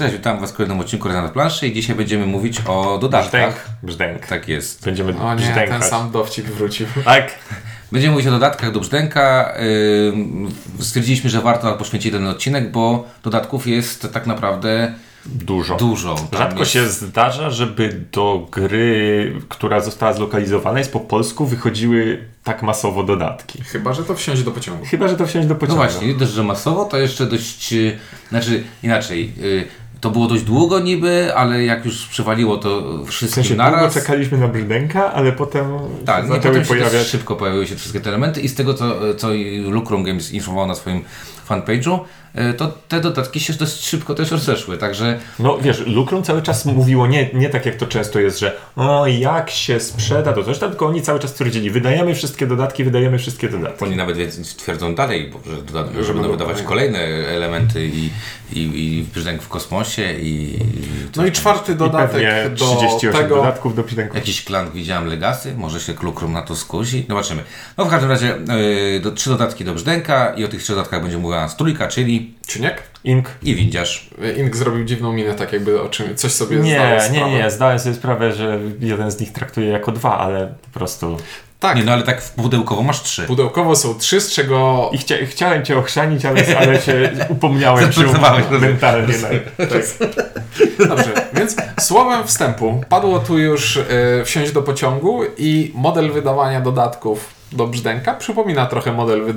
Cześć, witam Was w kolejnym odcinku na planszy i dzisiaj będziemy mówić o dodatkach. Brzdęk. Tak jest. Będziemy O nie, ten brzdękać. sam dowcip wrócił. Tak. Będziemy mówić o dodatkach do brzdęka. Yy, stwierdziliśmy, że warto poświęcić ten odcinek, bo dodatków jest tak naprawdę Dużo. dużo. Tam Rzadko jest- się zdarza, żeby do gry, która została zlokalizowana, jest po polsku, wychodziły tak masowo dodatki. Chyba, że to wsiąść do pociągu. Chyba, że to wsiąść do No pociągu. właśnie, nie dość, że masowo, to jeszcze dość, yy, znaczy inaczej, yy, to było dość długo niby, ale jak już przywaliło to W wszystkim sensie długo naraz. czekaliśmy na brzdęka, ale potem Tak, nie, zaczęły potem pojawiać... też szybko pojawiły się wszystkie te elementy i z tego, co, co Lucrum Games informował na swoim fanpage'u, to te dodatki się dość szybko też rozeszły, także No wiesz, Lucrum cały czas mówiło, nie, nie tak jak to często jest, że o jak się sprzeda to coś, tam, tylko oni cały czas twierdzili, wydajemy wszystkie dodatki, wydajemy wszystkie dodatki. oni nawet więc twierdzą dalej, bo, że, doda- że Że będą będą wydawać kolejne elementy i, i, i brzdęk w kosmosie i... No i czwarty I dodatek pewnie do 38 tego. dodatków do brzdęku. Jakiś klank widziałem Legacy, może się Lucrum na to skusi, zobaczymy. No w każdym razie e, do, trzy dodatki do brzdęka i o tych trzech dodatkach będzie mówiła nas trójka, czyli Czyniek? Ink. i windziarz. Ink zrobił dziwną minę, tak jakby o czym coś sobie zdał Nie, nie, sprawę. nie, zdałem sobie sprawę, że jeden z nich traktuje jako dwa, ale po prostu... Tak, Nie no, ale tak pudełkowo masz trzy. pudełkowo są trzy, z czego I chcia, chciałem cię ochrzanić, ale, ale się upomniałem się mentalnie. Tak. Dobrze, więc słowem wstępu padło tu już e, wsiąść do pociągu i model wydawania dodatków do brzdęka przypomina trochę model e,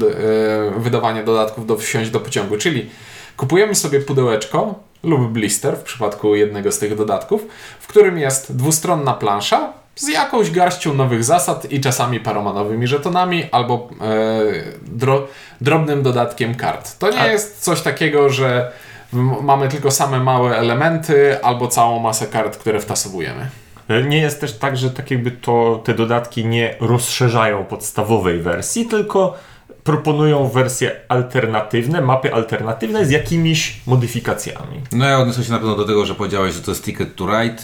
wydawania dodatków do wsiąść do pociągu, czyli kupujemy sobie pudełeczko lub blister w przypadku jednego z tych dodatków, w którym jest dwustronna plansza z jakąś garścią nowych zasad i czasami paroma nowymi żetonami albo e, dro, drobnym dodatkiem kart. To nie A- jest coś takiego, że mamy tylko same małe elementy albo całą masę kart, które wtasowujemy. Nie jest też tak, że tak jakby to te dodatki nie rozszerzają podstawowej wersji, tylko proponują wersje alternatywne, mapy alternatywne z jakimiś modyfikacjami. No ja odniosę się na pewno do tego, że powiedziałeś, że to jest Ticket to Ride.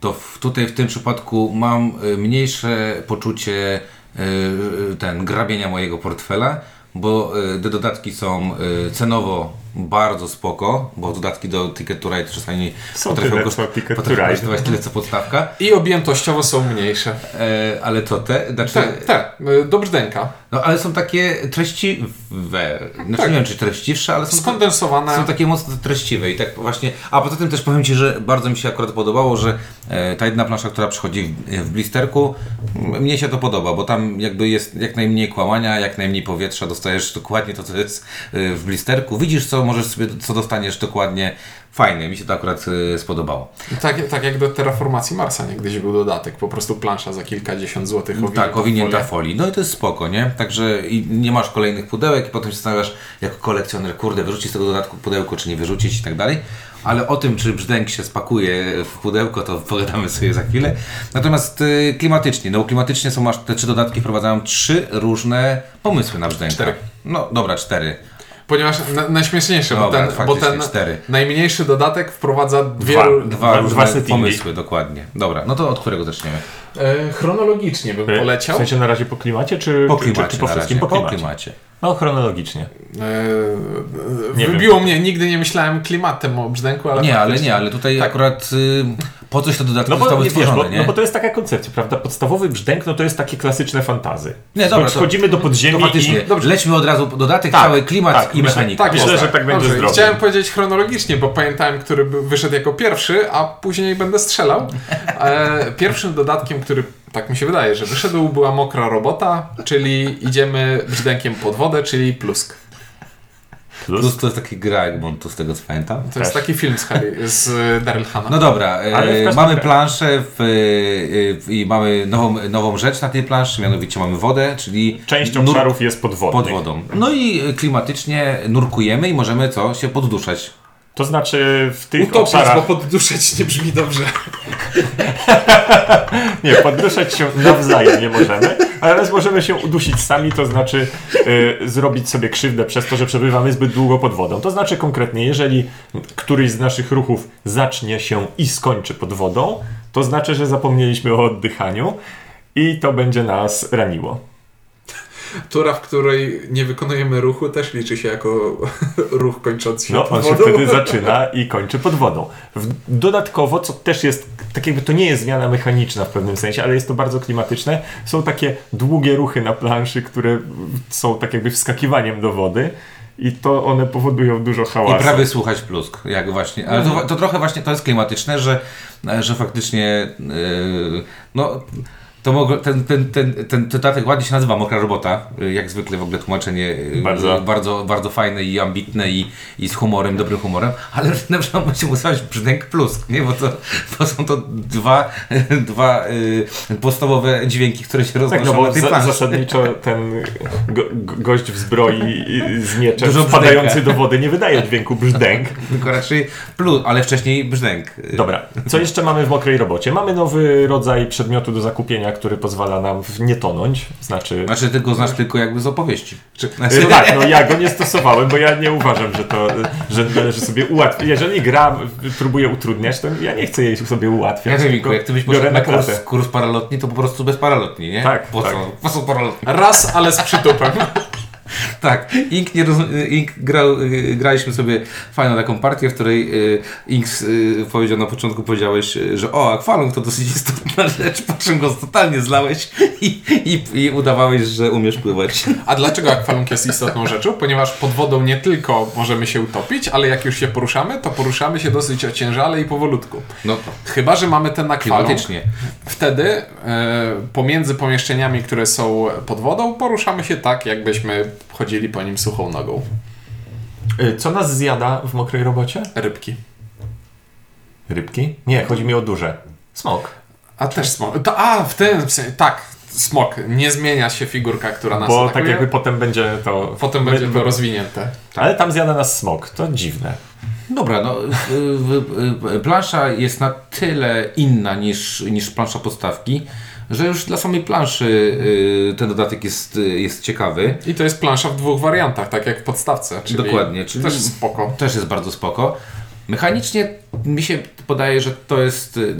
To w, tutaj w tym przypadku mam y, mniejsze poczucie y, y, ten grabienia mojego portfela, bo te dodatki są cenowo bardzo spoko, bo dodatki do Ticket to Ride czasami Są potrafią, koszt- potrafią kosztować tyle co podstawka, I objętościowo są mniejsze. e, ale to te, znaczy, Te, te, y, do brzdęka. no ale są takie treściwe, znaczy Tak. nie wiem czy treściwsze, ale są Skondensowane. Są takie mocno treściwe i tak właśnie. A poza tym też powiem Ci, że bardzo mi się akurat podobało, że e, ta jedna plansza, która przychodzi w, w blisterku, m, mnie się to podoba, bo tam jakby jest jak najmniej kłamania, jak najmniej powietrza, dostajesz dokładnie to, co jest e, w blisterku. Widzisz, co możesz sobie, co dostaniesz dokładnie. Fajnie, mi się to akurat e, spodobało. Tak, tak jak do terraformacji Marsa niegdyś był dodatek. Po prostu plansza za kilkadziesiąt złotych owinięta Tak, owinięta folię. folii. No i to jest spoko, nie? Także i nie masz kolejnych pudełek i potem się zastanawiasz jako kolekcjoner, kurde, wyrzucić z tego dodatku pudełko, czy nie wyrzucić i tak dalej. Ale o tym, czy brzdęk się spakuje w pudełko, to pogadamy sobie za chwilę. Natomiast y, klimatycznie, no bo klimatycznie są aż te trzy dodatki, wprowadzają trzy różne pomysły na brzdęka. Cztery. No dobra, cztery. Ponieważ na, najśmieszniejsze, bo, ten, bo ten cztery. najmniejszy dodatek wprowadza dwie... Dwa. Dwa, Dwa- różne dwa pomysły, dokładnie. Dobra, no to od którego zaczniemy? E, chronologicznie bym poleciał. W sensie na razie po klimacie, czy Po czy, czy, klimacie czy po wszystkim? Po klimacie. klimacie. No chronologicznie. E, Nie wybiło mnie, nigdy nie myślałem klimatem o brzdęku, ale Nie, ale nie, ale tutaj Tak. akurat y, po coś te dodatki No bo, zostały nie, wiesz, stworzone, bo, nie? no bo to jest taka koncepcja, prawda? Podstawowy brzdęk, no to jest takie klasyczne fantazy. Nie, dobra, to- Wchodzimy do podziemi To faktycznie, i... dobrze. lećmy od razu po dodatek, Tak, cały klimat tak, i myślę- mechanika. Tak, Myślę, jest że tak będzie Dobrze, zdrowo. Chciałem powiedzieć chronologicznie, bo pamiętałem, który wyszedł jako pierwszy, a później będę strzelał. E, pierwszym dodatkiem, który tak mi się wydaje, że wyszedł, była mokra robota, czyli idziemy brzdękiem pod wodę, czyli plusk. Plus. Plus to jest taki gra Egmontu, z tego co pamiętam. To jest Też. taki film z, Harry, z Daryl Hannah. No dobra, e, mamy planszę w, e, i mamy nową, nową rzecz na tej planszy, mianowicie mamy wodę, czyli Część nur- obszarów jest podwodnych. pod wodą. No i e, klimatycznie nurkujemy i możemy co? Się podduszać. To znaczy w tych Utopić, obszarach... bo podduszeć nie brzmi dobrze. Nie, podduszać się nawzajem nie możemy, ale możemy się udusić sami, to znaczy y, zrobić sobie krzywdę przez to, że przebywamy zbyt długo pod wodą. To znaczy konkretnie, jeżeli któryś z naszych ruchów zacznie się i skończy pod wodą, to znaczy, że zapomnieliśmy o oddychaniu i to będzie nas raniło. Tura, w której nie wykonujemy ruchu, też liczy się jako ruch kończący się No, pod on się wodą. wtedy zaczyna i kończy pod wodą. Dodatkowo, co też jest, tak jakby to nie jest zmiana mechaniczna w pewnym sensie, ale jest to bardzo klimatyczne, są takie długie ruchy na planszy, które są tak jakby wskakiwaniem do wody i to one powodują dużo I hałasu. prawie słuchać plusk, jak właśnie. Ale to, to trochę właśnie to jest klimatyczne, że, że faktycznie yy, no to mogło, ten, ten, ten, ten dodatek ładnie się nazywa Mokra Robota, yy, jak zwykle w ogóle tłumaczenie yy, Bardzo. bardzo, bardzo fajne i ambitne i, i z humorem, dobrym humorem, ale na przykład musi uzyskać brzdęk plusk, nie? bo to, to są to dwa, dwa yy, podstawowe dźwięki, które się roznoszą Tak, no bo na tej za, zasadniczo ten go, go, gość w zbroi z mieczem Dużo wpadający brzdęka. do wody nie wydaje dźwięku brzdęk. Tylko raczej plus, ale wcześniej brzdęk. Dobra, co jeszcze mamy w mokrej robocie? Mamy nowy rodzaj przedmiotu do zakupienia, który pozwala nam nie tonąć, znaczy... Znaczy ty go znasz tylko jakby z opowieści. Czy- Znaczy, E, Tak, no ja go nie stosowałem, bo ja nie uważam, że to, że należy sobie ułatwić. Jeżeli gra próbuje utrudniać, to ja nie chcę jej sobie ułatwiać. Tylko Miku, jak ty byś poszedł na kurs, kurs paralotni, to po prostu bez paralotni, nie? Tak, Po tak. co? Po co paralotni? Raz, ale z przytupem. Tak, Ink, nie roz... Ink grał, y, graliśmy sobie fajną taką partię, w której y, Ink y, powiedział na początku, powiedziałeś, y, że o, akwalung to dosyć istotna rzecz, po czym go totalnie zlałeś i, i, i udawałeś, że umiesz pływać. A dlaczego akwalung jest istotną rzeczą? Ponieważ pod wodą nie tylko możemy się utopić, ale jak już się poruszamy, to poruszamy się dosyć ociężale i powolutku. No to Chyba, że mamy ten akwalung, wtedy e, pomiędzy pomieszczeniami, które są pod wodą, poruszamy się tak, jakbyśmy chodzili po nim suchą nogą. Y, Co nas zjada w mokrej robocie? Rybki. Rybki? Nie, chodzi mi o duże. Smok. A też smok. To, a, w tym sensie, tak, smok. Nie zmienia się figurka, która nas Bo tak atakuje. jakby potem będzie to... Potem będzie to rozwinięte. Ale tam zjada nas smok, to dziwne. Dobra, no y, y, plansza jest na tyle inna niż, niż plansza podstawki, że już dla samej planszy y, ten dodatek jest, y, jest ciekawy. I to jest plansza w dwóch wariantach, tak jak w podstawce. Czyli Dokładnie, czyli- Też spoko. Też jest bardzo spoko. Mechanicznie mi się podaje, że to jest y,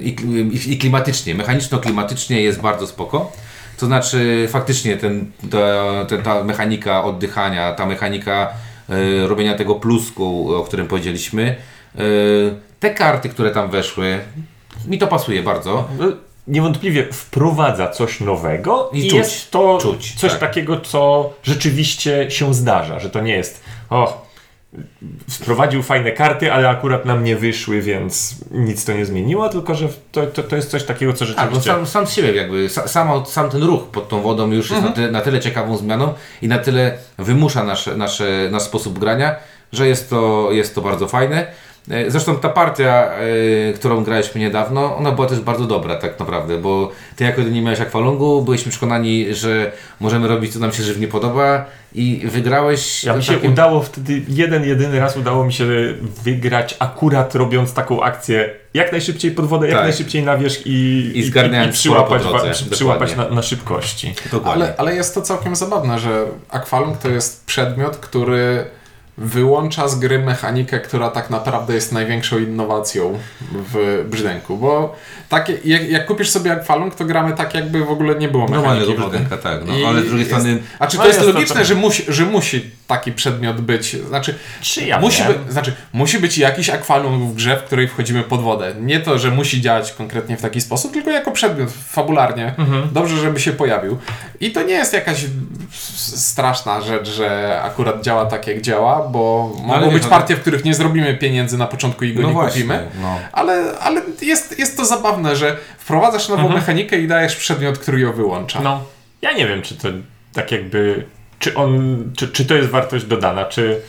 i, klimatycznie, mechaniczno-klimatycznie jest bardzo spoko. To znaczy faktycznie ten, ta, ta mechanika oddychania, ta mechanika y, robienia tego plusku, o którym powiedzieliśmy, y, te karty, które tam weszły, mi to pasuje bardzo. No, Niewątpliwie wprowadza coś nowego I i, czuć, jest to czuć, coś tak. takiego, co rzeczywiście się zdarza, że to nie jest o, wprowadził fajne karty, ale akurat nam nie wyszły, więc nic to nie zmieniło, tylko że to, to, to jest coś takiego, co Tak, no rzeczywiście... sam, sam z siebie jakby, sa, sam, sam ten ruch pod tą wodą już jest na, tyle, na tyle ciekawą zmianą i na tyle wymusza nasze, nasze, nasz sposób grania, że jest to, jest to bardzo fajne. E, Zresztą ta partia, e, którą graliśmy niedawno, ona była też bardzo dobra tak naprawdę, bo ty jako nie miałeś akwalungu, byliśmy przekonani, że możemy robić co nam się żywnie podoba i wygrałeś. Ja mi się takim- udało wtedy, jeden, jedyny raz udało mi się wygrać akurat robiąc taką akcję jak najszybciej pod wodę, jak Tak. najszybciej na wierzch i, I sporo po przyłapać, drodze, przy, przyłapać na, na szybkości. Ale, ale jest to całkiem zabawne, że akwalung to jest przedmiot, który wyłącza z gry mechanikę, która tak naprawdę jest największą innowacją w brzdęku, bo takie, jak, jak kupisz sobie akwalung, to gramy tak jakby w ogóle nie było mechaniki Normalnego wody. brzdęka, tak, no, ale z drugiej jest- strony A czy No to jest, jest to logiczne, tak. że, musi, że musi taki przedmiot być? Znaczy, Czy ja musi, by, znaczy, musi być jakiś akwalung w grze, w której wchodzimy pod wodę. Nie to, że musi działać konkretnie w taki sposób, tylko jako przedmiot, fabularnie. Mhm. Dobrze, żeby się pojawił. I to nie jest jakaś straszna rzecz, że akurat działa tak, jak działa, bo mogą ale być no partie, w których nie zrobimy pieniędzy na początku i go no nie właśnie, kupimy. no. Ale, ale jest, jest to zabawne, że wprowadzasz nową mechanikę i dajesz przedmiot, który ją wyłącza. No, ja nie wiem, czy to tak jakby, czy on, czy, czy to jest wartość dodana, czy,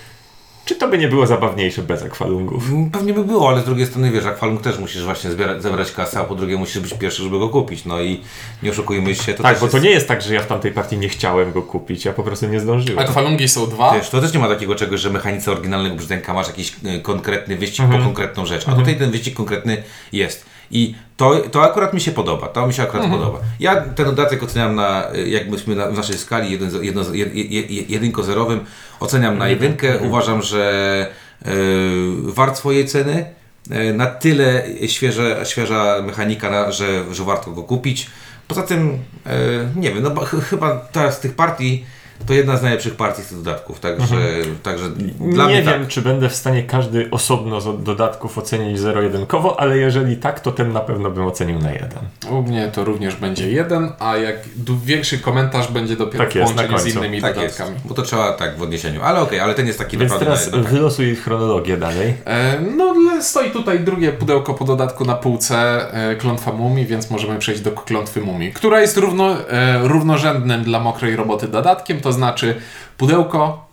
czy to by nie było zabawniejsze bez akwalungów. Mm, Pewnie by było, ale z drugiej strony wiesz, akwalung też musisz właśnie zbierać, zebrać kasę, a po drugie musisz być pierwszy, żeby go kupić. No i nie oszukujmy się, to tak, bo to jest, nie jest tak, że ja w tamtej partii nie chciałem go kupić, ja po prostu nie zdążyłem. Akwalungi są dwa. Wiesz, to też nie ma takiego czegoś, że mechanice oryginalnego brzdęka masz jakiś e, konkretny wyścig Mhm. po konkretną rzecz, a tutaj ten wyścig konkretny jest. I to, to akurat mi się podoba, to mi się akurat Mhm. podoba. Ja ten dodatek oceniam na, jak myśmy na, w naszej skali jeden, jedno, jed, jed, jed, jedynko-zerowym, oceniam na jedynkę. Mhm. Uważam, że e, wart swojej ceny. E, na tyle świeże, świeża mechanika, na, że, że warto go kupić. Poza tym, e, nie wiem, no chyba ta z tych partii to jedna z najlepszych partii z tych dodatków, także, także dla nie mnie wiem, tak. czy będę w stanie każdy osobno z dodatków ocenić zero-jedynkowo, ale jeżeli tak, to ten na pewno bym ocenił na jeden. U mnie to również będzie jeden, a jak większy komentarz będzie dopiero Tak w jest, na połączeniu z innymi Tak jest, dodatkami. bo to trzeba tak w odniesieniu, ale okej, ale ten jest taki Więc naprawdę... teraz na- tak. wylosuj chronologię dalej. E, No, stoi tutaj drugie pudełko po dodatku na półce e, klątwa mumii, więc możemy przejść do klątwy mumii, która jest równo, e, równorzędnym dla mokrej roboty dodatkiem, to znaczy pudełko,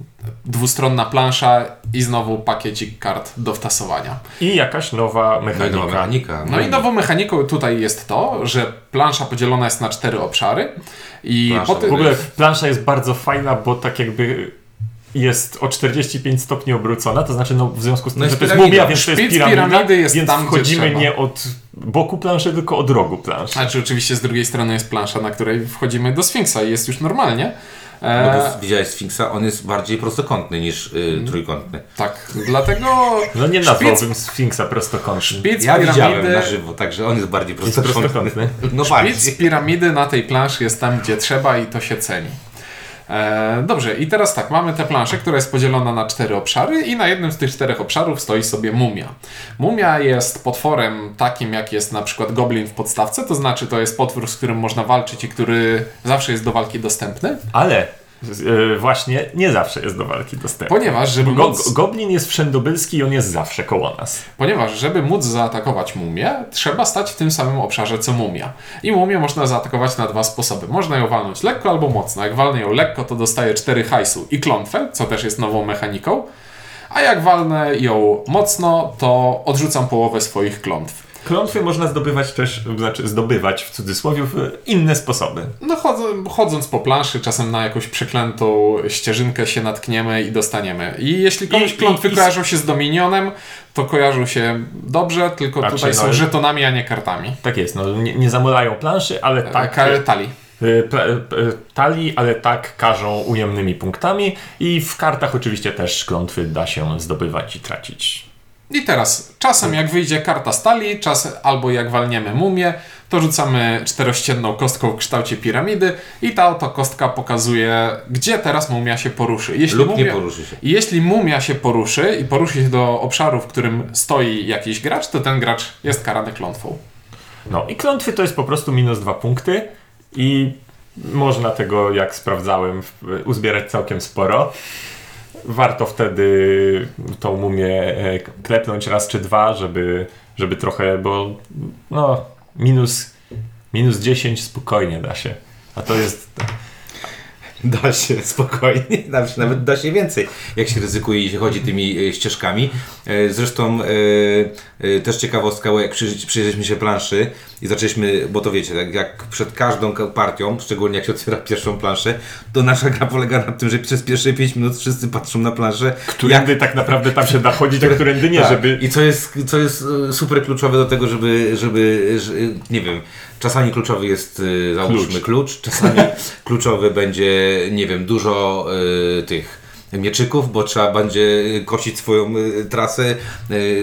dwustronna plansza i znowu pakiecik kart do wtasowania. I jakaś nowa No i mechanika. nowa mechanika. No i nową mechaniką tutaj jest to, że plansza podzielona jest na cztery obszary i Plansza ty- W ogóle plansza jest bardzo fajna, bo tak jakby jest o 45 stopni obrócona, to znaczy no, w związku z tym, No że to jest mumia, więc to jest piramida, piramidy jest więc tam, wchodzimy nie od boku planszy, tylko od rogu planszy. Znaczy oczywiście z drugiej strony jest plansza, na której wchodzimy do Sfinksa i jest już normalnie. E, to widziałeś Sfinksa, on jest bardziej prostokątny niż y, trójkątny. tak, dlatego No nie szpic, nazwałbym Sfinksa prostokątnym. szpic Ja widziałem piramidy, na żywo, także on jest bardziej Jest prostokątny. prostokątny. No szpic bardziej. piramidy na tej planszy jest tam, gdzie trzeba i to się ceni. E, dobrze, i teraz tak, mamy tę planszę, która jest podzielona na cztery obszary i na jednym z tych czterech obszarów stoi sobie mumia. Mumia jest potworem takim, jak jest na przykład goblin w podstawce, to znaczy to jest potwór, z którym można walczyć i który zawsze jest do walki dostępny, Ale e, właśnie nie zawsze jest do walki dostępny. ponieważ żeby Go, móc... goblin jest wszędobylski i on jest zawsze koło nas. Ponieważ, żeby móc zaatakować mumię, trzeba stać w tym samym obszarze co mumia. I mumię można zaatakować na dwa sposoby. Można ją walnąć lekko albo mocno. Jak walnę ją lekko, to dostaję 4 hajsu i klątwę, co też jest nową mechaniką. A jak walnę ją mocno, to odrzucam połowę swoich klątw. Klątwy można zdobywać też, znaczy zdobywać w cudzysłowie w inne sposoby. No chodząc po planszy, czasem na jakąś przeklętą ścieżynkę się natkniemy i dostaniemy. I jeśli komuś I- i- klątwy i- kojarzą się z Dominionem, to kojarzą się dobrze, tylko tutaj no, są żetonami, a nie kartami. Tak jest, no nie, nie zamulają planszy, ale tak. Tak, talii. y, pla- y, talii, ale tak każą ujemnymi punktami i w kartach oczywiście też klątwy da się zdobywać i tracić. I teraz, czasem jak wyjdzie karta stali, czas albo jak walniemy mumię, to rzucamy czterościenną kostką w kształcie piramidy i ta oto kostka pokazuje, gdzie teraz mumia się poruszy. Jeśli Lub mumia, nie poruszy się. I jeśli mumia się poruszy i poruszy się do obszaru, w którym stoi jakiś gracz, to ten gracz jest karany klątwą. No i klątwy to jest po prostu minus dwa punkty i można tego, jak sprawdzałem, uzbierać całkiem sporo. Warto wtedy tą mumię e, klepnąć raz czy dwa, żeby, żeby trochę, bo no minus, minus 10 spokojnie da się. A to jest Da się spokojnie, nawet, nawet da się więcej, jak się ryzykuje i się chodzi tymi e, ścieżkami. E, Zresztą e, też ciekawostka, bo jak przyjrzeliśmy się planszy i zaczęliśmy, bo to wiecie, tak jak przed każdą ka- partią, szczególnie jak się otwiera pierwszą planszę, to nasza gra polega na tym, że przez pierwsze 5 minut wszyscy patrzą na planszę, którędy tak naprawdę tam się da chodzić, a którędy nie, tak. żeby... I co jest, co jest super kluczowe do tego, żeby, żeby że, nie wiem, czasami kluczowy jest e, załóżmy Klucz. klucz, czasami kluczowy będzie, nie wiem, dużo e, tych mieczyków, bo trzeba będzie kosić swoją e, trasę,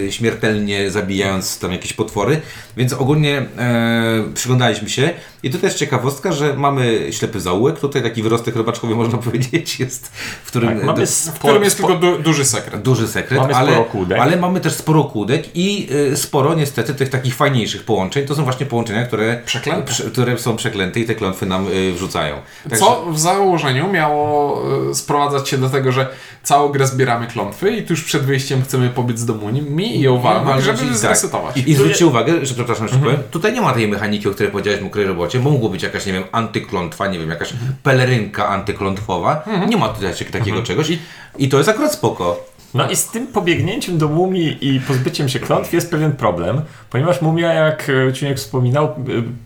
e, śmiertelnie zabijając tam jakieś potwory. Więc ogólnie e, przyglądaliśmy się i tutaj jest ciekawostka, że mamy ślepy zaułek, tutaj taki wyrostek robaczkowy można powiedzieć jest, w którym Tak, mamy do- spo- W którym jest tylko du- duży sekret. duży sekret, Mamy ale, sporo kłódek. ale mamy też sporo kłódek i y, sporo niestety tych takich fajniejszych połączeń. To są właśnie połączenia, które, Przeklęte. przy- które są przeklęte i te klątwy nam y, wrzucają. Co w założeniu miało sprowadzać się do tego, że całą grę zbieramy klątwy i tuż przed wyjściem chcemy pobiec do Muni i ją walnąć, walnąć żeby i tak. zresetować. I, I zwróćcie uwagę, że przepraszam, że powiem, tutaj nie ma tej mechaniki, o której powiedziałeś w mokrej robocie, bo mogło być jakaś, nie wiem, antyklątwa, nie wiem, jakaś pelerynka antyklątwowa. Nie ma tutaj takiego czegoś i, i to jest akurat spoko. No i z tym pobiegnięciem do mumii i pozbyciem się klątw jest pewien problem, ponieważ mumia, jak e, Ciuniek wspominał, e,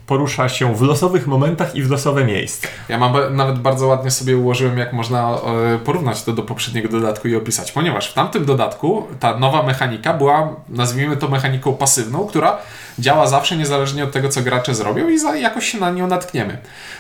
porusza się w losowych momentach i w losowe miejsca. Ja mam nawet bardzo ładnie sobie ułożyłem, jak można e, porównać to do poprzedniego dodatku i opisać, ponieważ w tamtym dodatku ta nowa mechanika była, nazwijmy to mechaniką pasywną, która działa zawsze niezależnie od tego, co gracze zrobią i za, jakoś się na nią natkniemy.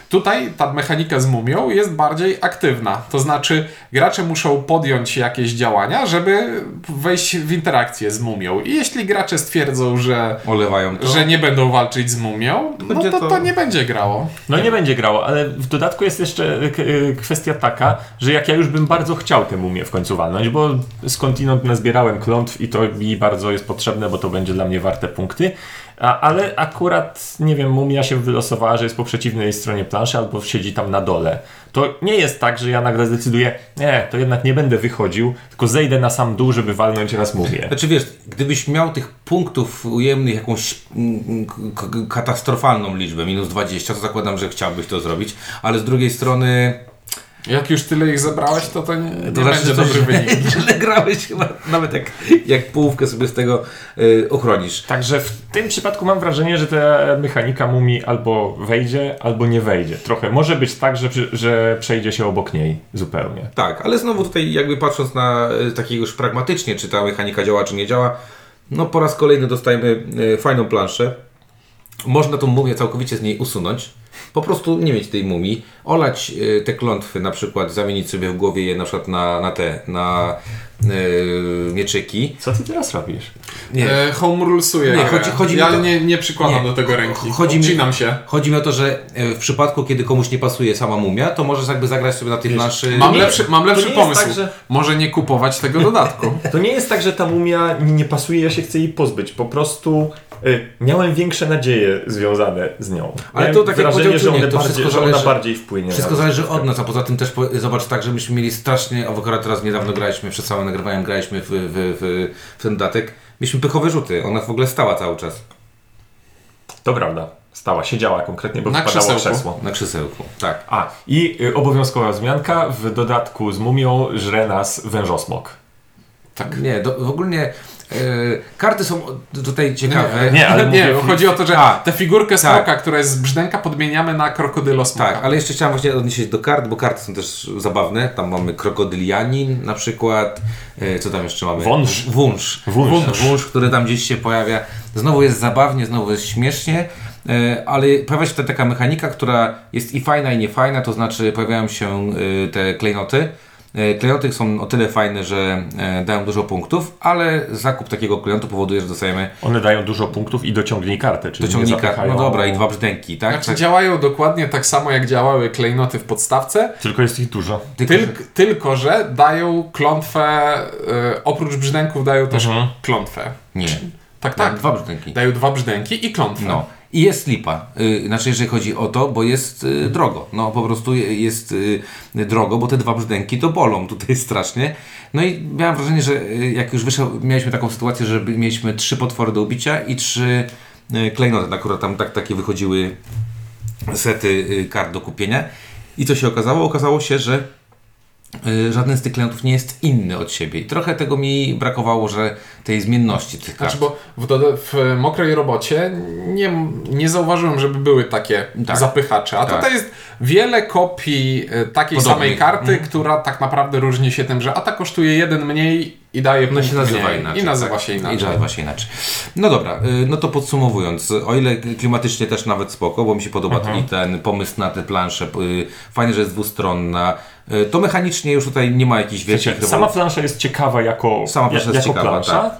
Tutaj ta mechanika z mumią jest bardziej aktywna, to znaczy gracze muszą podjąć jakieś działania, żeby wejść w interakcję z mumią. I jeśli gracze stwierdzą, że, Olewają to. że nie będą walczyć z mumią, no to, to- to nie będzie grało. No nie będzie grało, ale w dodatku jest jeszcze k- y, kwestia taka, że jak ja już bym bardzo chciał tę mumię w końcu walnąć, bo skądinąd nazbierałem klątw i to mi bardzo jest potrzebne, bo to będzie dla mnie warte punkty, a, ale akurat, nie wiem, mumia się wylosowała, że jest po przeciwnej stronie planszy albo siedzi tam na dole. To nie jest tak, że ja nagle zdecyduję, nie, to jednak nie będę wychodził, tylko zejdę na sam dół, żeby walnąć raz mumię. Znaczy wiesz, gdybyś miał tych punktów ujemnych jakąś mm, k- katastrofalną liczbę, minus 20, to zakładam, że chciałbyś to zrobić, ale z drugiej strony Jak już tyle ich zebrałeś, to to nie, nie to znaczy, będzie że dobry wynik. źle grałeś chyba, nawet jak, jak połówkę sobie z tego y, ochronisz. Także w tym przypadku mam wrażenie, że ta mechanika mumii albo wejdzie, albo nie wejdzie. Trochę może być tak, że, że przejdzie się obok niej zupełnie. Tak, ale znowu tutaj jakby patrząc na y, takiego już pragmatycznie, czy ta mechanika działa, czy nie działa, no po raz kolejny dostajemy y, fajną planszę. Można tą mumię całkowicie z niej usunąć. Po prostu nie mieć tej mumii, olać y, te klątwy, na przykład zamienić sobie w głowie je na przykład na, na te, na y, mieczyki. Co ty teraz robisz? Nie, E, home rulesuje. Nie, chodzi- chodzi mi ja to- nie, nie przykładam Nie. do tego ręki. Chodzi mi- się. Chodzi mi o to, że e, w przypadku, kiedy komuś nie pasuje sama mumia, to możesz jakby zagrać sobie na tej planszy. Mam lepszy, mam lepszy pomysł. tak, że- Może nie kupować tego dodatku. To nie jest tak, że ta mumia mi nie pasuje, ja się chcę jej pozbyć. Po prostu y, miałem większe nadzieje związane z nią. Ale Miałem to tak jak wrażenie, że, one to wszystko że ona zależy- bardziej wpłynie. Wszystko na zależy od nas, a poza tym też po, zobacz tak, że myśmy mieli strasznie, a akurat teraz niedawno graliśmy, przed całym nagrywaniem graliśmy w, w, w, w ten dodatek, mieliśmy pychowe rzuty, ona w ogóle stała cały czas To prawda. Stała, siedziała konkretnie, bo Na wypadało krzesełku. krzesło. na krzesełku. Tak. A, i y, obowiązkowa wzmianka, w dodatku z mumią żre nas wężosmok. Tak. Nie, do, w ogólnie e, karty są tutaj ciekawe. Nie, ale nie, mówię- chodzi o to, że A, tę figurkę smoka, która jest z brzdęka, podmieniamy na krokodylo smoka. Tak, ale jeszcze chciałem właśnie odnieść się do kart, bo karty są też zabawne. Tam mamy krokodylianin na przykład. E, co tam jeszcze mamy? Wąż. Wąż. Wąż. Wąż, który tam gdzieś się pojawia. Znowu jest zabawnie, znowu jest śmiesznie. e, Ale pojawia się tutaj taka mechanika, która jest i fajna, i niefajna, to znaczy pojawiają się e, te klejnoty. E, Klejnoty są o tyle fajne, że e, dają dużo punktów, ale zakup takiego klejnotu powoduje, że dostajemy One dają dużo punktów i dociągnij kartę, czyli nie dociągnika. zapychają. No dobra, i dwa brzdęki, tak? Znaczy tak. działają dokładnie tak samo, jak działały klejnoty w podstawce, Tylko jest ich dużo. Tylko, Tylko, tylko że dają klątwę, y, oprócz brzdęków dają też Mhm. klątwę. Nie. Tak, Tak, tak. dwa brzdęki. Dają dwa brzdęki i klątwę. No. I jest lipa. Y, znaczy, jeżeli chodzi o to, bo jest y, drogo. No po prostu je- jest y, drogo, bo te dwa brzdęki to bolą tutaj strasznie. No i miałem wrażenie, że jak już wyszło, mieliśmy taką sytuację, że mieliśmy trzy potwory do ubicia i trzy klejnoty. Akurat tam tak, takie wychodziły sety kart do kupienia. I co się okazało? Okazało się, że żaden z tych klejnotów nie jest inny od siebie. I trochę tego mi brakowało, że tej zmienności tych kart. Znaczy, bo w, w mokrej robocie nie, nie zauważyłem, żeby były takie Tak. zapychacze. A Tak. tutaj jest wiele kopii e, takiej Podobnych. samej karty, Mhm. która tak naprawdę różni się tym, że a ta kosztuje jeden mniej i daje No się nazywa mniej. inaczej. I nazywa tak. się inaczej. I nazywa się inaczej. No dobra, y, no to podsumowując, o ile klimatycznie też nawet spoko, bo mi się podoba Mhm. ten pomysł na tę planszę, y, fajnie, że jest dwustronna, y, to mechanicznie już tutaj nie ma jakichś wielkich sama plansza jest ciekawa jako, Sama plansza jest jako ciekawa, plansza, tak.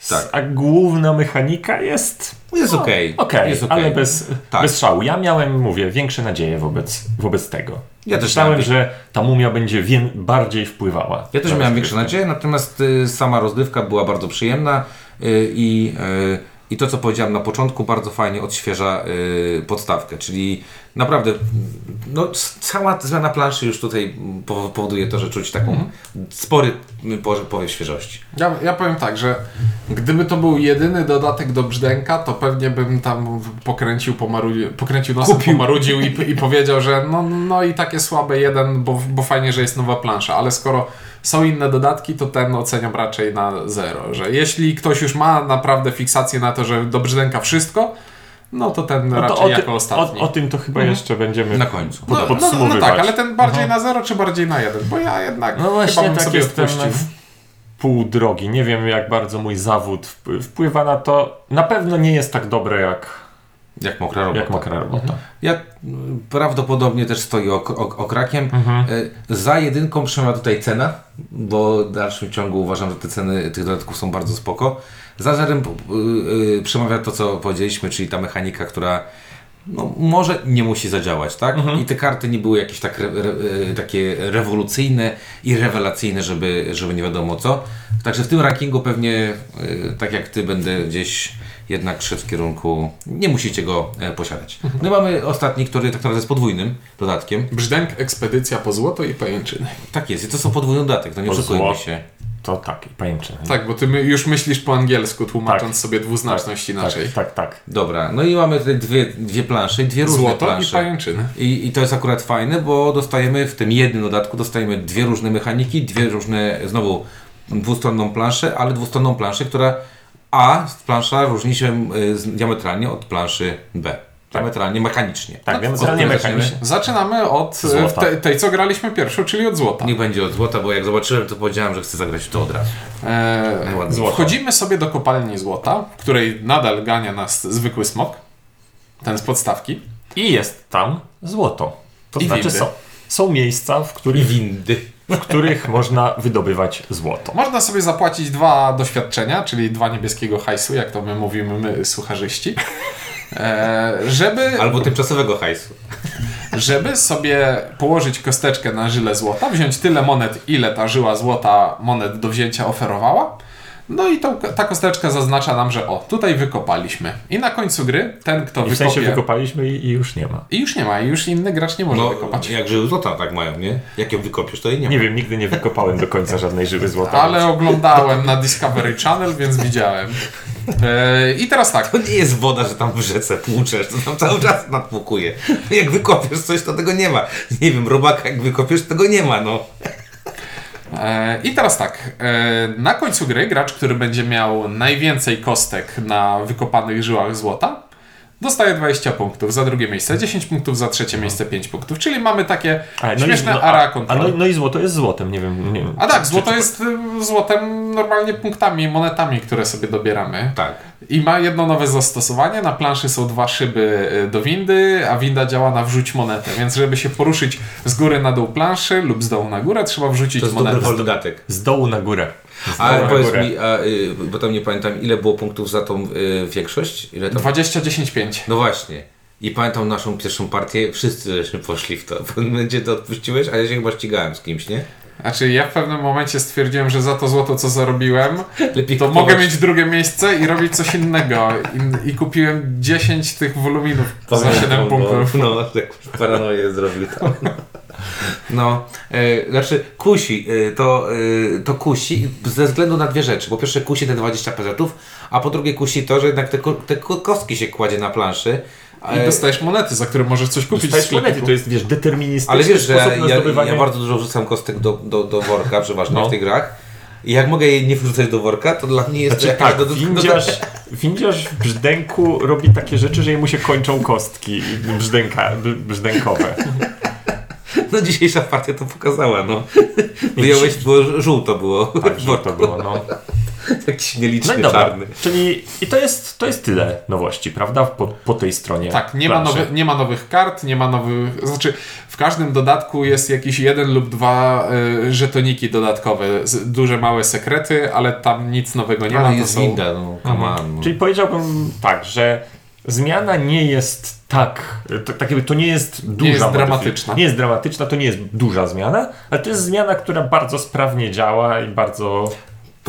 s- Tak. a główna mechanika jest Jest okej. okej, jest okej. ale bez, Tak. bez szału. Ja miałem, mówię, większe nadzieje wobec, wobec tego. Ja też Myślałem, miałem- że ta mumia będzie wię- bardziej wpływała. Ja też miałem większe nadzieje, natomiast y, sama rozgrywka była bardzo przyjemna y, i, y, i to, co powiedziałem na początku, bardzo fajnie odświeża y, podstawkę, czyli naprawdę no, cała zmiana planszy już tutaj po- powoduje to, że czuć taką Mhm. spory po- powiew świeżości. Ja, ja powiem tak, że gdyby to był jedyny dodatek do brzdęka, to pewnie bym tam pokręcił, pomarudził, pokręcił nosem, Kupił. pomarudził i, i powiedział, że no, no i takie słabe jeden, bo, bo fajnie, że jest nowa plansza, ale skoro są inne dodatki, to ten oceniam raczej na zero, że jeśli ktoś już ma naprawdę fiksację na to, że do brzdęka wszystko, no to ten No to raczej o, jako ty, o, ostatni. o tym to chyba Mhm. jeszcze będziemy Na końcu. no, no, no podsumowywać. tak, ale ten bardziej na zero czy bardziej na jeden? Bo ja jednak No właśnie, chyba bym tak sobie jestem odpuścił. w pół drogi. Nie wiem, jak bardzo mój zawód wp- wpływa na to. Na pewno nie jest tak dobre jak Jak mokra robota. jak mokra robota. Ja mm, prawdopodobnie też stoję ok, ok, okrakiem. E, Za jedynką przemawia tutaj cena, bo w dalszym ciągu uważam, że te ceny tych dodatków są bardzo spoko. Za zerem y, y, przemawia to, co powiedzieliśmy, czyli ta mechanika, która no, może nie musi zadziałać, tak? I te karty nie były jakieś tak re, re, takie rewolucyjne i rewelacyjne, żeby, żeby nie wiadomo co. Także w tym rankingu pewnie, e, tak jak Ty, będę gdzieś jednak szedł w kierunku, nie musicie go e, posiadać. No i mamy ostatni, który tak naprawdę jest podwójnym dodatkiem. Brzdęk, ekspedycja po złoto i pajęczyny. Tak jest, i to są podwójny dodatek, to nie Po oszukujmy się. To tak, i pajęczyny. Tak, bo ty my już myślisz po angielsku, tłumacząc Tak. sobie dwuznaczność inaczej. Tak, tak, tak. Dobra, no i mamy tutaj dwie, dwie plansze, dwie różne Złoto i plansze. pajęczyny. I, I to jest akurat fajne, bo dostajemy w tym jednym dodatku dostajemy dwie różne mechaniki, dwie różne, znowu dwustronną planszę, ale dwustronną planszę, która A, plansza różni się y, diametralnie od planszy B. Diametralnie mechanicznie. Tak, No, diametralnie mechanicznie. Zaczynamy od e, Złota. tej, co graliśmy pierwszą, czyli od złota. Niech będzie od złota, bo jak zobaczyłem, to powiedziałem, że chcę zagrać w to od razu. E. Złoto. wchodzimy sobie do kopalni złota, w której nadal gania nas zwykły smok. Ten z podstawki. I jest tam złoto. To I znaczy windy. są, są miejsca, w których, Windy. W których można wydobywać złoto. Można sobie zapłacić dwa doświadczenia, czyli dwa niebieskiego hajsu, jak to my mówimy, my sucharzyści. E, żeby, Albo tymczasowego hajsu. żeby sobie położyć kosteczkę na żyle złota, wziąć tyle monet, ile ta żyła złota monet do wzięcia oferowała. No i tą, ta kosteczka zaznacza nam, że o, tutaj wykopaliśmy. I na końcu gry ten, kto I w wykopie... sensie wykopaliśmy i, i już nie ma. I już nie ma, i już inny gracz nie może No, wykopać. jak żyły złota tak mają, nie? Jak ją wykopiesz, to jej nie ma. Nie wiem, nigdy nie wykopałem do końca żadnej żywy złota. Ale więc- oglądałem na Discovery Channel, więc widziałem. E, I teraz tak. To nie jest woda, że tam w rzece płuczesz, to tam cały czas nadpłukuje. Jak wykopiesz coś, to tego nie ma. Nie wiem, robaka jak wykopiesz, tego nie ma, no. E, I teraz tak. E, na końcu gry gracz, który będzie miał najwięcej kostek na wykopanych żyłach złota, dostaje 20 punktów za drugie miejsce, 10 punktów za trzecie miejsce, 5 punktów. Czyli mamy takie A, śmieszne i, no, ara a, a no, no i złoto jest złotem, nie wiem. Nie wiem A tak, czy- złoto czy- jest y, złotem normalnie punktami, monetami, które sobie dobieramy. Tak. I ma jedno nowe zastosowanie. Na planszy są dwa szyby y, do windy, a winda działa na wrzuć monetę. Więc żeby się poruszyć z góry na dół planszy lub z dołu na górę, trzeba wrzucić To jest monetę. dobry dodatek. Z dołu na górę. Ale powiedz górę. mi, a, y, bo tam nie pamiętam, ile było punktów za tą y, większość? Ile tam? 20, 10, 5. No właśnie. I pamiętam naszą pierwszą partię, wszyscy żeśmy poszli w to. W pewnym momencie to odpuściłeś, a ja się chyba ścigałem z kimś, nie? Znaczy ja w pewnym momencie stwierdziłem, że za to złoto, co zarobiłem, Lepiej to kupować- mogę mieć drugie miejsce i robić coś innego. I, i kupiłem 10 tych woluminów za 7 punktów. No, tak paranoję zrobił tam. No, e, znaczy kusi, e, to, e, to kusi ze względu na dwie rzeczy. Po pierwsze kusi te 20 pezetów, a po drugie kusi to, że jednak te, te ko- kostki się kładzie na planszy. I E, dostajesz monety, za które możesz coś kupić To w jest monety, to jest, wiesz, deterministyczny ale wiesz, że ja, zdobywanie... ja bardzo dużo wrzucam kostek do, do, do worka, przeważnie No. w tych grach. I jak mogę je nie wrzucać do worka, to dla mnie jest Znaczy to jakaś tak, do- do- windziarz, windziarz w brzdęku robi takie rzeczy, że jemu się kończą kostki brzdęka, br- brzdękowe. No dzisiejsza partia to pokazała, no. Wyjąłeś, było żółto było. Tak, że to było, no. Jakiś No nieliczny dobra, czarny. czyli i to jest, to jest tyle nowości, prawda? Po, po tej stronie Tak, nie ma, nowy, nie ma nowych kart, nie ma nowych. Znaczy, w każdym dodatku jest jakiś jeden lub dwa y, żetoniki dodatkowe, z, duże, małe sekrety, ale tam nic nowego nie ma. Ale to jest są- winda, no, come on. No. Czyli powiedziałbym tak, że zmiana nie jest tak, to, tak jakby to nie jest duża jest modyfikacja. dramatyczna. Nie jest dramatyczna, to nie jest duża zmiana, ale to jest zmiana, która bardzo sprawnie działa i bardzo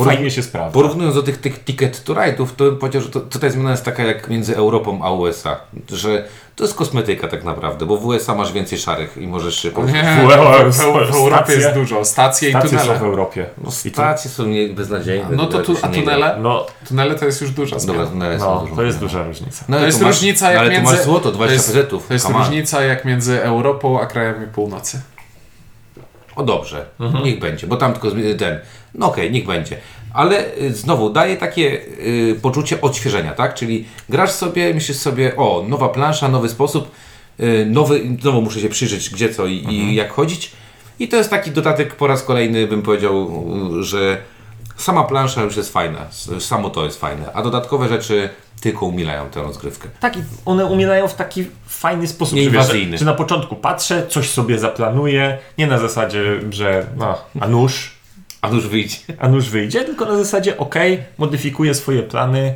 fajnie się sprawdza. Porównując do tych, tych ticket to rightów, to bym powiedział, że to, to ta zmiana jest taka jak między Europą a USA. Że to jest kosmetyka tak naprawdę, bo w USA masz więcej szarych i możesz się poruszać. Nie, W- w, w, w, stacje- Europie jest dużo. Stacje i Stacje są tunele. w Europie. No, I stacje są nie beznadziejne. No to tu, a tunele? no, Tunele to jest już duża zmiana. Dobra, tunele są no, dużo. to jest duża różnica. No, To ale jest masz- różnica jak ale między... tu masz złoto, 20 to jest, to jest różnica jak między Europą a krajami północy. O dobrze, Mhm. niech będzie, bo tam tylko ten. No okej, niech będzie. Ale y, znowu daje takie y, poczucie odświeżenia, tak? Czyli grasz sobie, myślisz sobie, o, nowa plansza, nowy sposób, y, nowy, znowu muszę się przyjrzeć gdzie co i, Mhm. i jak chodzić. I to jest taki dodatek po raz kolejny, bym powiedział, y, że Sama plansza już jest fajna, samo to jest fajne, a dodatkowe rzeczy tylko umilają tę rozgrywkę. Tak, i one umierają w taki fajny sposób, że, wiesz, że, na początku patrzę, coś sobie zaplanuję, nie na zasadzie, że no, a nóż, A już wyjdzie. a nóż wyjdzie, tylko na zasadzie ok, modyfikuję swoje plany,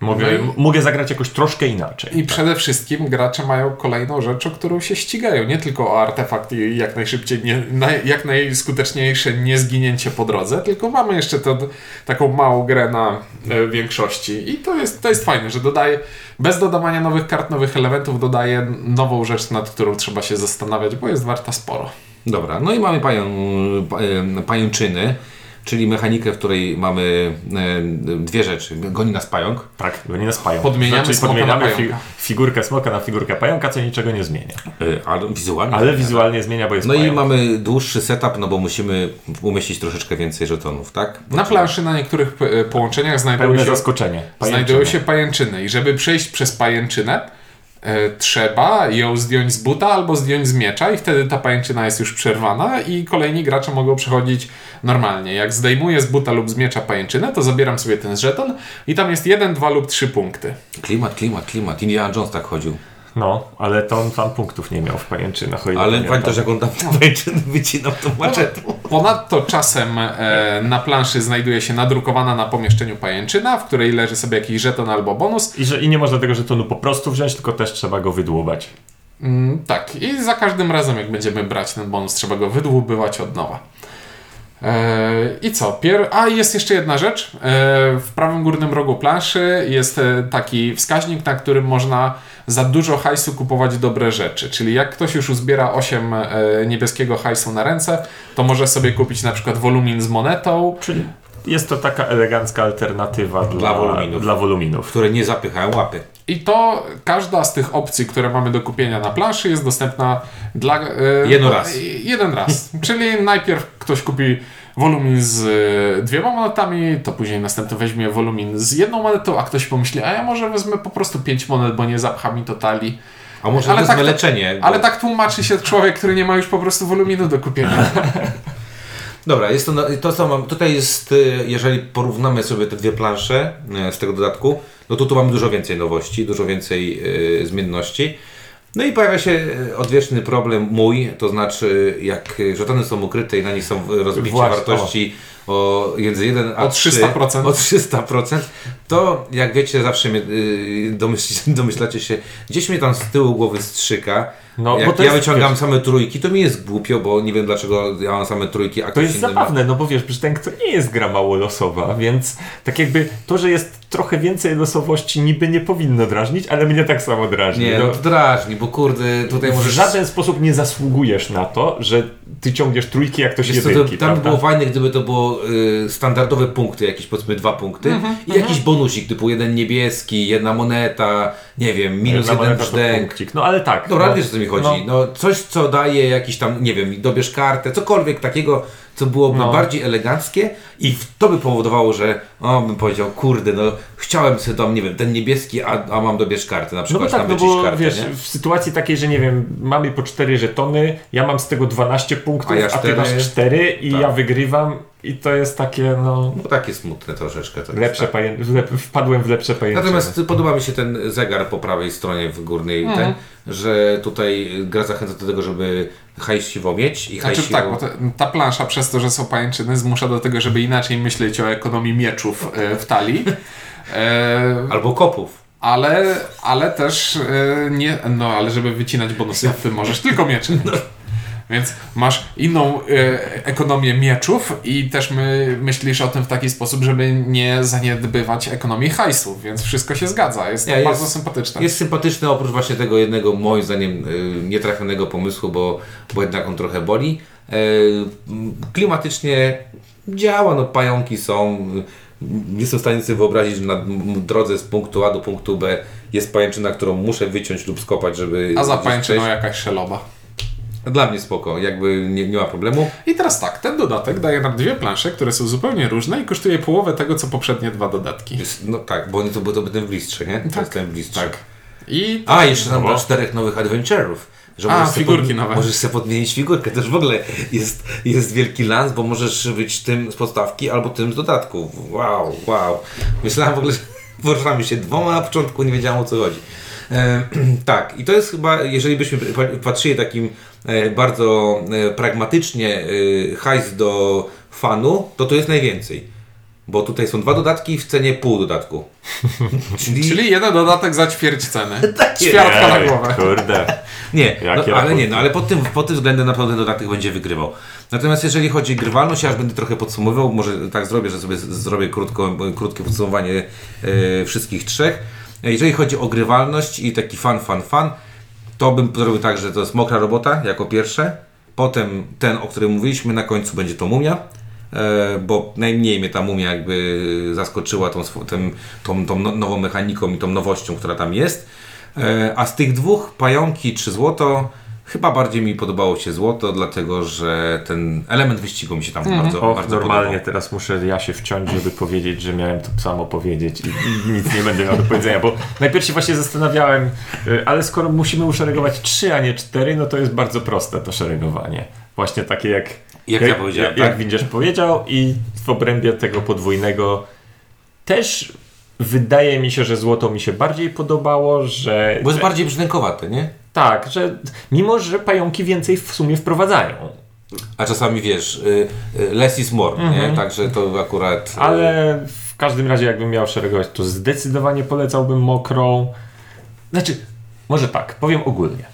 mogę, No i- mogę zagrać jakoś troszkę inaczej. I przede wszystkim gracze mają kolejną rzecz, o którą się ścigają. Nie tylko o artefakt i jak najszybciej, nie, naj, jak najskuteczniejsze niezginięcie po drodze, tylko mamy jeszcze to, taką małą grę na e, większości. I to jest, to jest fajne, że dodaje, bez dodawania nowych kart, nowych elementów, dodaje nową rzecz, nad którą trzeba się zastanawiać, bo jest warta sporo. Dobra, no i mamy pająk, pa- e, pajęczyny, czyli mechanikę, w której mamy e, dwie rzeczy. Goni nas pająk. Tak, goni nas pająk. Podmieniamy znaczy, smoka podmieniamy na fi- pająka. figurkę smoka na figurkę pająka, co niczego nie zmienia. e, Ale wizualnie. Ale wizualnie zmienia, bo jest No i pająk. mamy dłuższy setup, no bo musimy umieścić troszeczkę więcej żetonów, tak? Na planszy na niektórych e, połączeniach znajdują się zaskoczenie. Znajdują Pajęczyny. się pajęczyny i żeby przejść przez pajęczynę trzeba ją zdjąć z buta albo zdjąć z miecza i wtedy ta pajęczyna jest już przerwana i kolejni gracze mogą przechodzić normalnie. Jak zdejmuję z buta lub z miecza pajęczynę, to zabieram sobie ten żeton i tam jest jeden, dwa lub trzy punkty. Klimat, klimat, klimat. Indiana Jones tak chodził. No, ale to on tam punktów nie miał w pajęczynach. o ile Ale pamiętasz, jak on tam pajęczyny wycinał tą maczetą? Ponadto czasem e, na planszy znajduje się nadrukowana na pomieszczeniu pajęczyna, w której leży sobie jakiś żeton albo bonus. I, że, I nie można tego żetonu po prostu wziąć, tylko też trzeba go wydłubać. Mm, tak, i za każdym razem, jak będziemy brać ten bonus, trzeba go wydłubywać od nowa. E, I co? Pier... A, jest jeszcze jedna rzecz. E, w prawym górnym rogu planszy jest e, taki wskaźnik, na którym można za dużo hajsu kupować dobre rzeczy. Czyli jak ktoś już uzbiera 8 e, niebieskiego hajsu na ręce, to może sobie kupić na przykład wolumin z monetą. Czyli jest to taka elegancka alternatywa dla, woluminów. Dla woluminów. Które nie zapychają łapy. I to każda z tych opcji, które mamy do kupienia na planszy, jest dostępna dla. E, Jeden raz. Jeden raz. Czyli najpierw ktoś kupi wolumin z e, dwiema monetami, to później następny weźmie wolumin z jedną monetą, a ktoś pomyśli, a ja może wezmę po prostu pięć monet, bo nie zapcha mi to talii. A może Ale tak leczenie. bo- Ale tak tłumaczy się człowiek, który nie ma już po prostu woluminu do kupienia. Dobra, jest to, to co mam. Tutaj jest, y, jeżeli porównamy sobie te dwie plansze y, z tego dodatku, no to tu mamy dużo więcej nowości, dużo więcej y, zmienności. No i pojawia się y, odwieczny problem mój, to znaczy jak y, żetony są ukryte i na nich są rozbicie Właśnie, wartości o między 1 a O 3, 300%. o 300%, to jak wiecie zawsze mnie, y, domyśl, domyślacie się, gdzieś mnie tam z tyłu głowy strzyka. No, jak bo to ja jest, wyciągam wiesz- same trójki, to mi jest głupio, bo nie wiem dlaczego ja mam same trójki, a To jest inny ma- zabawne, no bo wiesz, Brzdęk to nie jest gra mało losowa, więc tak jakby to, że jest trochę więcej losowości niby nie powinno drażnić, ale mnie tak samo drażni. Nie, no, no to drażni, bo kurde, tutaj w możesz... żaden sposób nie zasługujesz na to, że ty ciągniesz trójki jak Wiesz co, jedynki, to, tam prawda? było fajne, gdyby to było y, standardowe punkty, jakieś powiedzmy dwa punkty i jakiś bonusik typu jeden niebieski, jedna moneta, nie wiem, minus Jedna jeden brzdęk. punkcik. No ale tak. Dobra, no, wiesz o co mi chodzi. no, No, coś, co daje jakiś tam, nie wiem, dobierz kartę, cokolwiek takiego, co byłoby No. bardziej eleganckie i to by powodowało, że o, bym powiedział, kurde, no chciałem sobie tam, nie wiem, ten niebieski, a, a mam dobierz kartę, na No przykład bo tak, tam no bo kartę, wiesz, nie? w sytuacji takiej, że nie wiem, mamy po 4 żetony, ja mam z tego 12 punktów, A a, ja ty cztery. masz 4 i Tak. ja wygrywam i to jest takie, no, No takie smutne troszeczkę. To jest, lepsze tak. paję... lep... wpadłem w lepsze pajęczyny. Natomiast podoba mi się ten zegar po prawej stronie w górnej, Mhm. ten, że tutaj gra zachęca do tego, żeby hajsiwo mieć i Znaczy hajsiwo... tak, bo ta, ta plansza przez to, że są pajęczyny zmusza do tego, żeby inaczej myśleć o ekonomii mieczów e, w talii. E, Albo kopów. ale, ale też e, nie, no ale żeby wycinać bonusy, ty możesz tylko miecze. Więc masz inną e, ekonomię mieczów i też my myślisz o tym w taki sposób, żeby nie zaniedbywać ekonomii hajsu, więc wszystko się zgadza. Jest to Nie, bardzo jest- sympatyczne. Jest sympatyczny oprócz właśnie tego jednego, moim zdaniem, y, nietrafionego pomysłu, bo, bo jednak on trochę boli. E, Klimatycznie działa, no pająki są. Nie jestem w stanie sobie wyobrazić, że na drodze z punktu A do punktu B jest pajęczyna, którą muszę wyciąć lub skopać, żeby... A za pajęczyną jakaś szeloba. Dla mnie spoko, jakby nie, nie ma problemu. I teraz tak, ten dodatek daje nam dwie plansze, które są zupełnie różne i kosztuje połowę tego, co poprzednie dwa dodatki. Jest, no tak, bo oni to, bo to w listrze, nie? To Tak. jest ten w listrze. Tak. I A, jeszcze nam No. dla czterech nowych adventurów. Że A, figurki pod- nowe. Możesz sobie podmienić figurkę. Też w ogóle jest, jest wielki lans, bo możesz być tym z podstawki albo tym z dodatku. Wow, wow. Myślałem w ogóle, że poruszamy się dwoma, na początku nie wiedziałem o co chodzi. E, tak, i to jest chyba, jeżeli byśmy pa- patrzyli takim e, bardzo e, pragmatycznie hajs do fanu, to to jest najwięcej. Bo tutaj są dwa dodatki w cenie pół dodatku. Czyli, Czyli jeden dodatek za ćwierć ceny. Tak Ćwiartka na głowę. Kurde. Nie, no, ale nie, no ale pod tym, pod tym względem na pewno ten dodatek będzie wygrywał. Natomiast jeżeli chodzi o grywalność, ja już będę trochę podsumowywał, może tak zrobię, że sobie zrobię krótko, krótkie podsumowanie e, wszystkich trzech. Jeżeli chodzi o grywalność i taki fan, fan, fan, to bym zrobił tak, że to jest mokra robota jako pierwsze, potem ten, o którym mówiliśmy, na końcu będzie to mumia. e, Bo najmniej mnie ta mumia jakby zaskoczyła tą, tym, tą, tą no- nową mechaniką i tą nowością, która tam jest. E, A z tych dwóch, pająki czy złoto, chyba bardziej mi podobało się złoto, dlatego że ten element wyścigu mi się tam bardzo, Och, bardzo normalnie podobał. teraz muszę ja się wciąć, żeby powiedzieć, że miałem to samo powiedzieć i, i nic nie będę miał do powiedzenia, bo najpierw się właśnie zastanawiałem, y, ale skoro musimy uszeregować trzy, a nie cztery, no to jest bardzo proste to szeregowanie. Właśnie takie jak, Jak ja powiedziałem, jak, jak tak? Windziarz powiedział i w obrębie tego podwójnego też wydaje mi się, że złoto mi się bardziej podobało, że... Bo jest bardziej brzdękowate, nie? Tak, że mimo, że pająki więcej w sumie wprowadzają. A czasami wiesz, y, y, less is more, nie? Także to akurat... y, Mhm. Ale w każdym razie, jakbym miał szeregować, to zdecydowanie polecałbym mokrą. Znaczy, może tak, powiem ogólnie.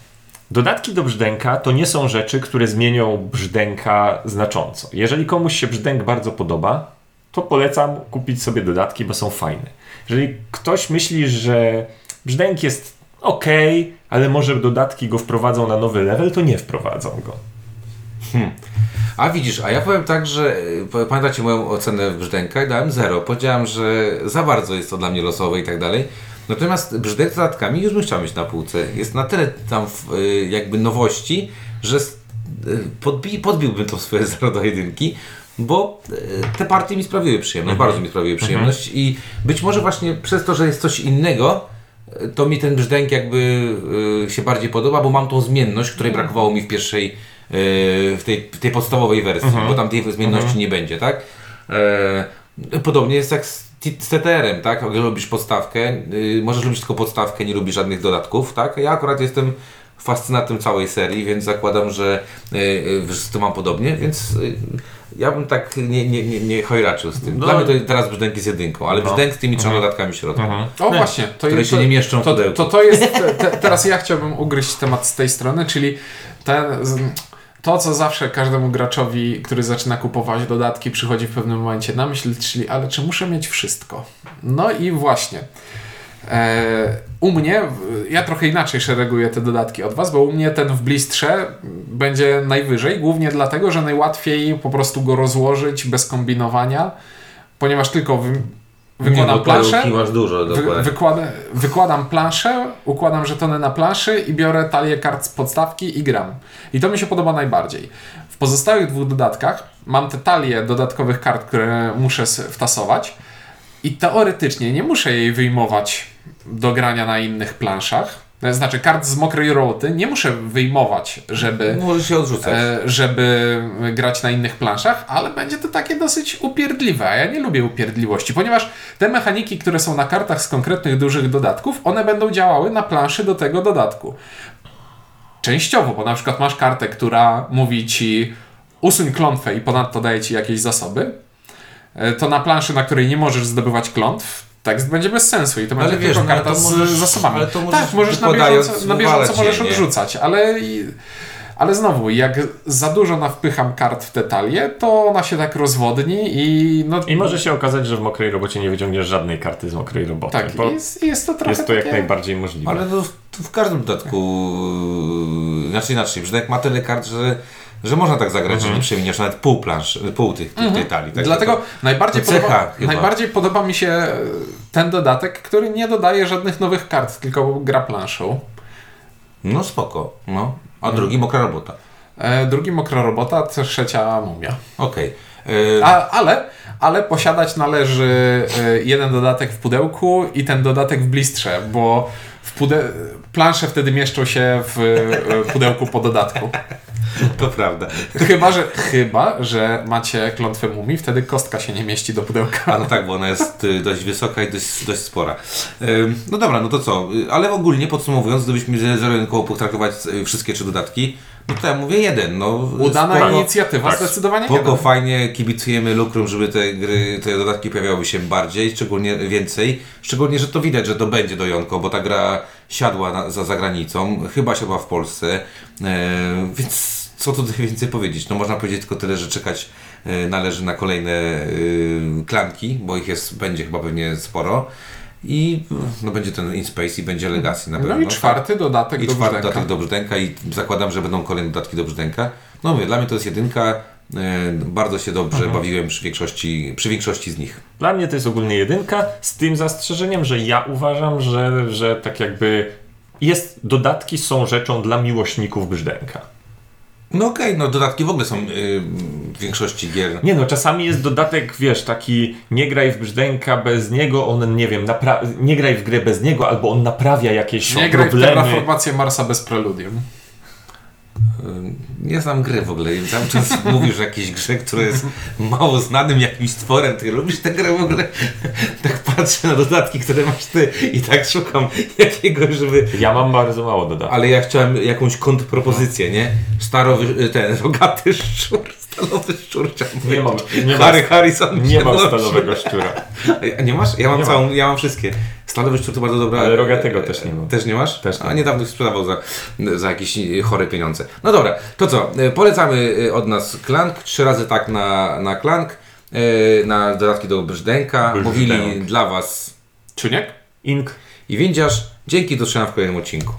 Dodatki do brzdęka to nie są rzeczy, które zmienią brzdęka znacząco. Jeżeli komuś się brzdęk bardzo podoba, to polecam kupić sobie dodatki, bo są fajne. Jeżeli ktoś myśli, że brzdęk jest ok, ale może dodatki go wprowadzą na nowy level, to nie wprowadzą go. A widzisz, a ja powiem tak, że p- pamiętacie moją ocenę w brzdęka i dałem zero. Powiedziałem, że za bardzo jest to dla mnie losowe i tak dalej. Natomiast brzdęk z dodatkami już bym chciał mieć na półce. Jest na tyle tam y, jakby nowości, że y, podbi, podbiłbym to swoje 0 do jedynki, bo te partie mi sprawiły przyjemność, bardzo mi sprawiły przyjemność i być może właśnie przez to, że jest coś innego, to mi ten brzdęk jakby y, się bardziej podoba, bo mam tą zmienność, której brakowało mi w pierwszej, y, w tej, w tej podstawowej wersji, bo tam tej zmienności nie będzie, tak? E, podobnie jest jak z, TTR-em, tak? Lubisz podstawkę, y, możesz lubić tylko podstawkę, nie lubisz żadnych dodatków, tak? Ja akurat jestem fascynatem całej serii, więc zakładam, że to mam podobnie, więc ja bym tak nie, nie, nie, nie chojraczył z tym. No. Dla mnie to teraz brzdęk jest jedynką, ale No. brzdęk z tymi trzema dodatkami w środku. O właśnie, to Które jest, się to, nie mieszczą w to, pudełku. to, to jest, te, te, teraz ja chciałbym ugryźć temat z tej strony, czyli ten, z- to, co zawsze każdemu graczowi, który zaczyna kupować dodatki, przychodzi w pewnym momencie na myśl, czyli ale czy muszę mieć wszystko? No i właśnie. E, u mnie, ja trochę inaczej szereguję te dodatki od Was, bo u mnie ten w blistrze będzie najwyżej, głównie dlatego, że najłatwiej po prostu go rozłożyć bez kombinowania, ponieważ tylko wy, wykładam nie, planszę, masz dużo wy, wykłada, wykładam planszę, układam żetony na planszy i biorę talię kart z podstawki i gram. I to mi się podoba najbardziej. W pozostałych dwóch dodatkach mam te talie dodatkowych kart, które muszę wtasować i teoretycznie nie muszę jej wyjmować do grania na innych planszach. To Znaczy kart z mokrej roboty nie muszę wyjmować, żeby Możesz się odrzucać. e, żeby grać na innych planszach, ale będzie to takie dosyć upierdliwe, a ja nie lubię upierdliwości, ponieważ te mechaniki, które są na kartach z konkretnych dużych dodatków, one będą działały na planszy do tego dodatku. Częściowo, bo na przykład masz kartę, która mówi ci usuń klątwę i ponadto daje ci jakieś zasoby, e, to na planszy, na której nie możesz zdobywać klątw, tekst będzie bez sensu i to Ale będzie wiesz, tylko no, karta to z możesz- zasobami. ale to możesz tak, możesz na bieżąco, na bieżąco możesz nie? odrzucać, ale, i, ale znowu, jak za dużo nawpycham kart w te talie, to ona się tak rozwodni i no... I może się okazać, że w mokrej robocie nie wyciągniesz żadnej karty z mokrej roboty. Tak, bo jest, jest to trochę jest to jak takie... najbardziej możliwe. Ale no, w, w każdym dodatku, znaczy inaczej, brzdęk ma tyle kart, że, że można tak zagrać, że nie przeminiesz nawet pół plansz, pół tych, tych tej talii. Tak? Dlatego To- najbardziej, to cecha podoba, chyba. najbardziej podoba mi się e, ten dodatek, który nie dodaje żadnych nowych kart, tylko gra planszą. No spoko, no. A drugi mokra robota. E, drugi mokra robota, trzecia mumia. Okej. Yy, A, ale, ale posiadać należy e, jeden dodatek w pudełku i ten dodatek w blistrze, bo w pude... plansze wtedy mieszczą się w e, pudełku po dodatku. To prawda. Chyba, że, chyba, że macie klątwę mumii, wtedy kostka się nie mieści do pudełka. A no tak, bo ona jest y, dość wysoka i dość, dość spora. No dobra, no to co? Y, Ale ogólnie podsumowując, gdybyśmy zero-jedynkowo potraktować y, wszystkie trzy dodatki, no to ja mówię jeden. No, Udana spoko, inicjatywa, tak. zdecydowanie Spoko, jeden. fajnie, kibicujemy Lukrum, żeby te gry, te dodatki pojawiały się bardziej, szczególnie więcej. Szczególnie, że to widać, że to będzie dojonko, bo ta gra siadła na, za zagranicą, chyba siadła w Polsce, e, więc co tutaj więcej powiedzieć? No można powiedzieć tylko tyle, że czekać e, należy na kolejne e, klanki, bo ich jest, będzie chyba pewnie sporo. I no, będzie ten InSpace i będzie Legacy na pewno. No i czwarty dodatek I do czwarty brzdęka. dodatek do brzdęka i zakładam, że będą kolejne dodatki do brzdęka. No mówię, dla mnie to jest jedynka. E, bardzo się dobrze Mhm. bawiłem przy większości, przy większości z nich. Dla mnie to jest ogólnie jedynka, z tym zastrzeżeniem, że ja uważam, że, że tak jakby jest, dodatki są rzeczą dla miłośników brzdęka. No okej, no dodatki w ogóle są y, w większości gier. Nie no, czasami jest dodatek, wiesz, taki nie graj w brzdęka bez niego, on, nie wiem, napra- nie graj w grę bez niego, albo on naprawia jakieś Nie graj w problemy. terraformację Marsa bez preludium. Nie znam gry w ogóle cały czas mówisz o jakiejś grze, która jest mało znanym jakimś stworem. Ty lubisz tę grę w ogóle? Tak patrzę na dodatki, które masz ty i tak szukam jakiegoś, żeby... Ja mam bardzo mało dodatków. Ale ja chciałem jakąś kontrpropozycję, nie? Starowy, ten, rogaty szczur, stalowy szczur chciałem Nie mam, nie Harry mam, Harrison. nie mam stalowego szczura. A nie masz? Ja mam Nie całą, ja mam wszystkie. Stalowy szczur to bardzo dobra. Ale rogatego też nie mam. Też nie masz? Też nie A niedawno sprzedawał za, za jakieś chore pieniądze. No dobra, to co? E, Polecamy e, od nas Klank. Trzy razy tak na, na Klank. e, Na dodatki do Brzdęka. Brzdęk. Mówili dla Was Czuniek? Ink i Windziarz. Dzięki, do zobaczenia w kolejnym odcinku.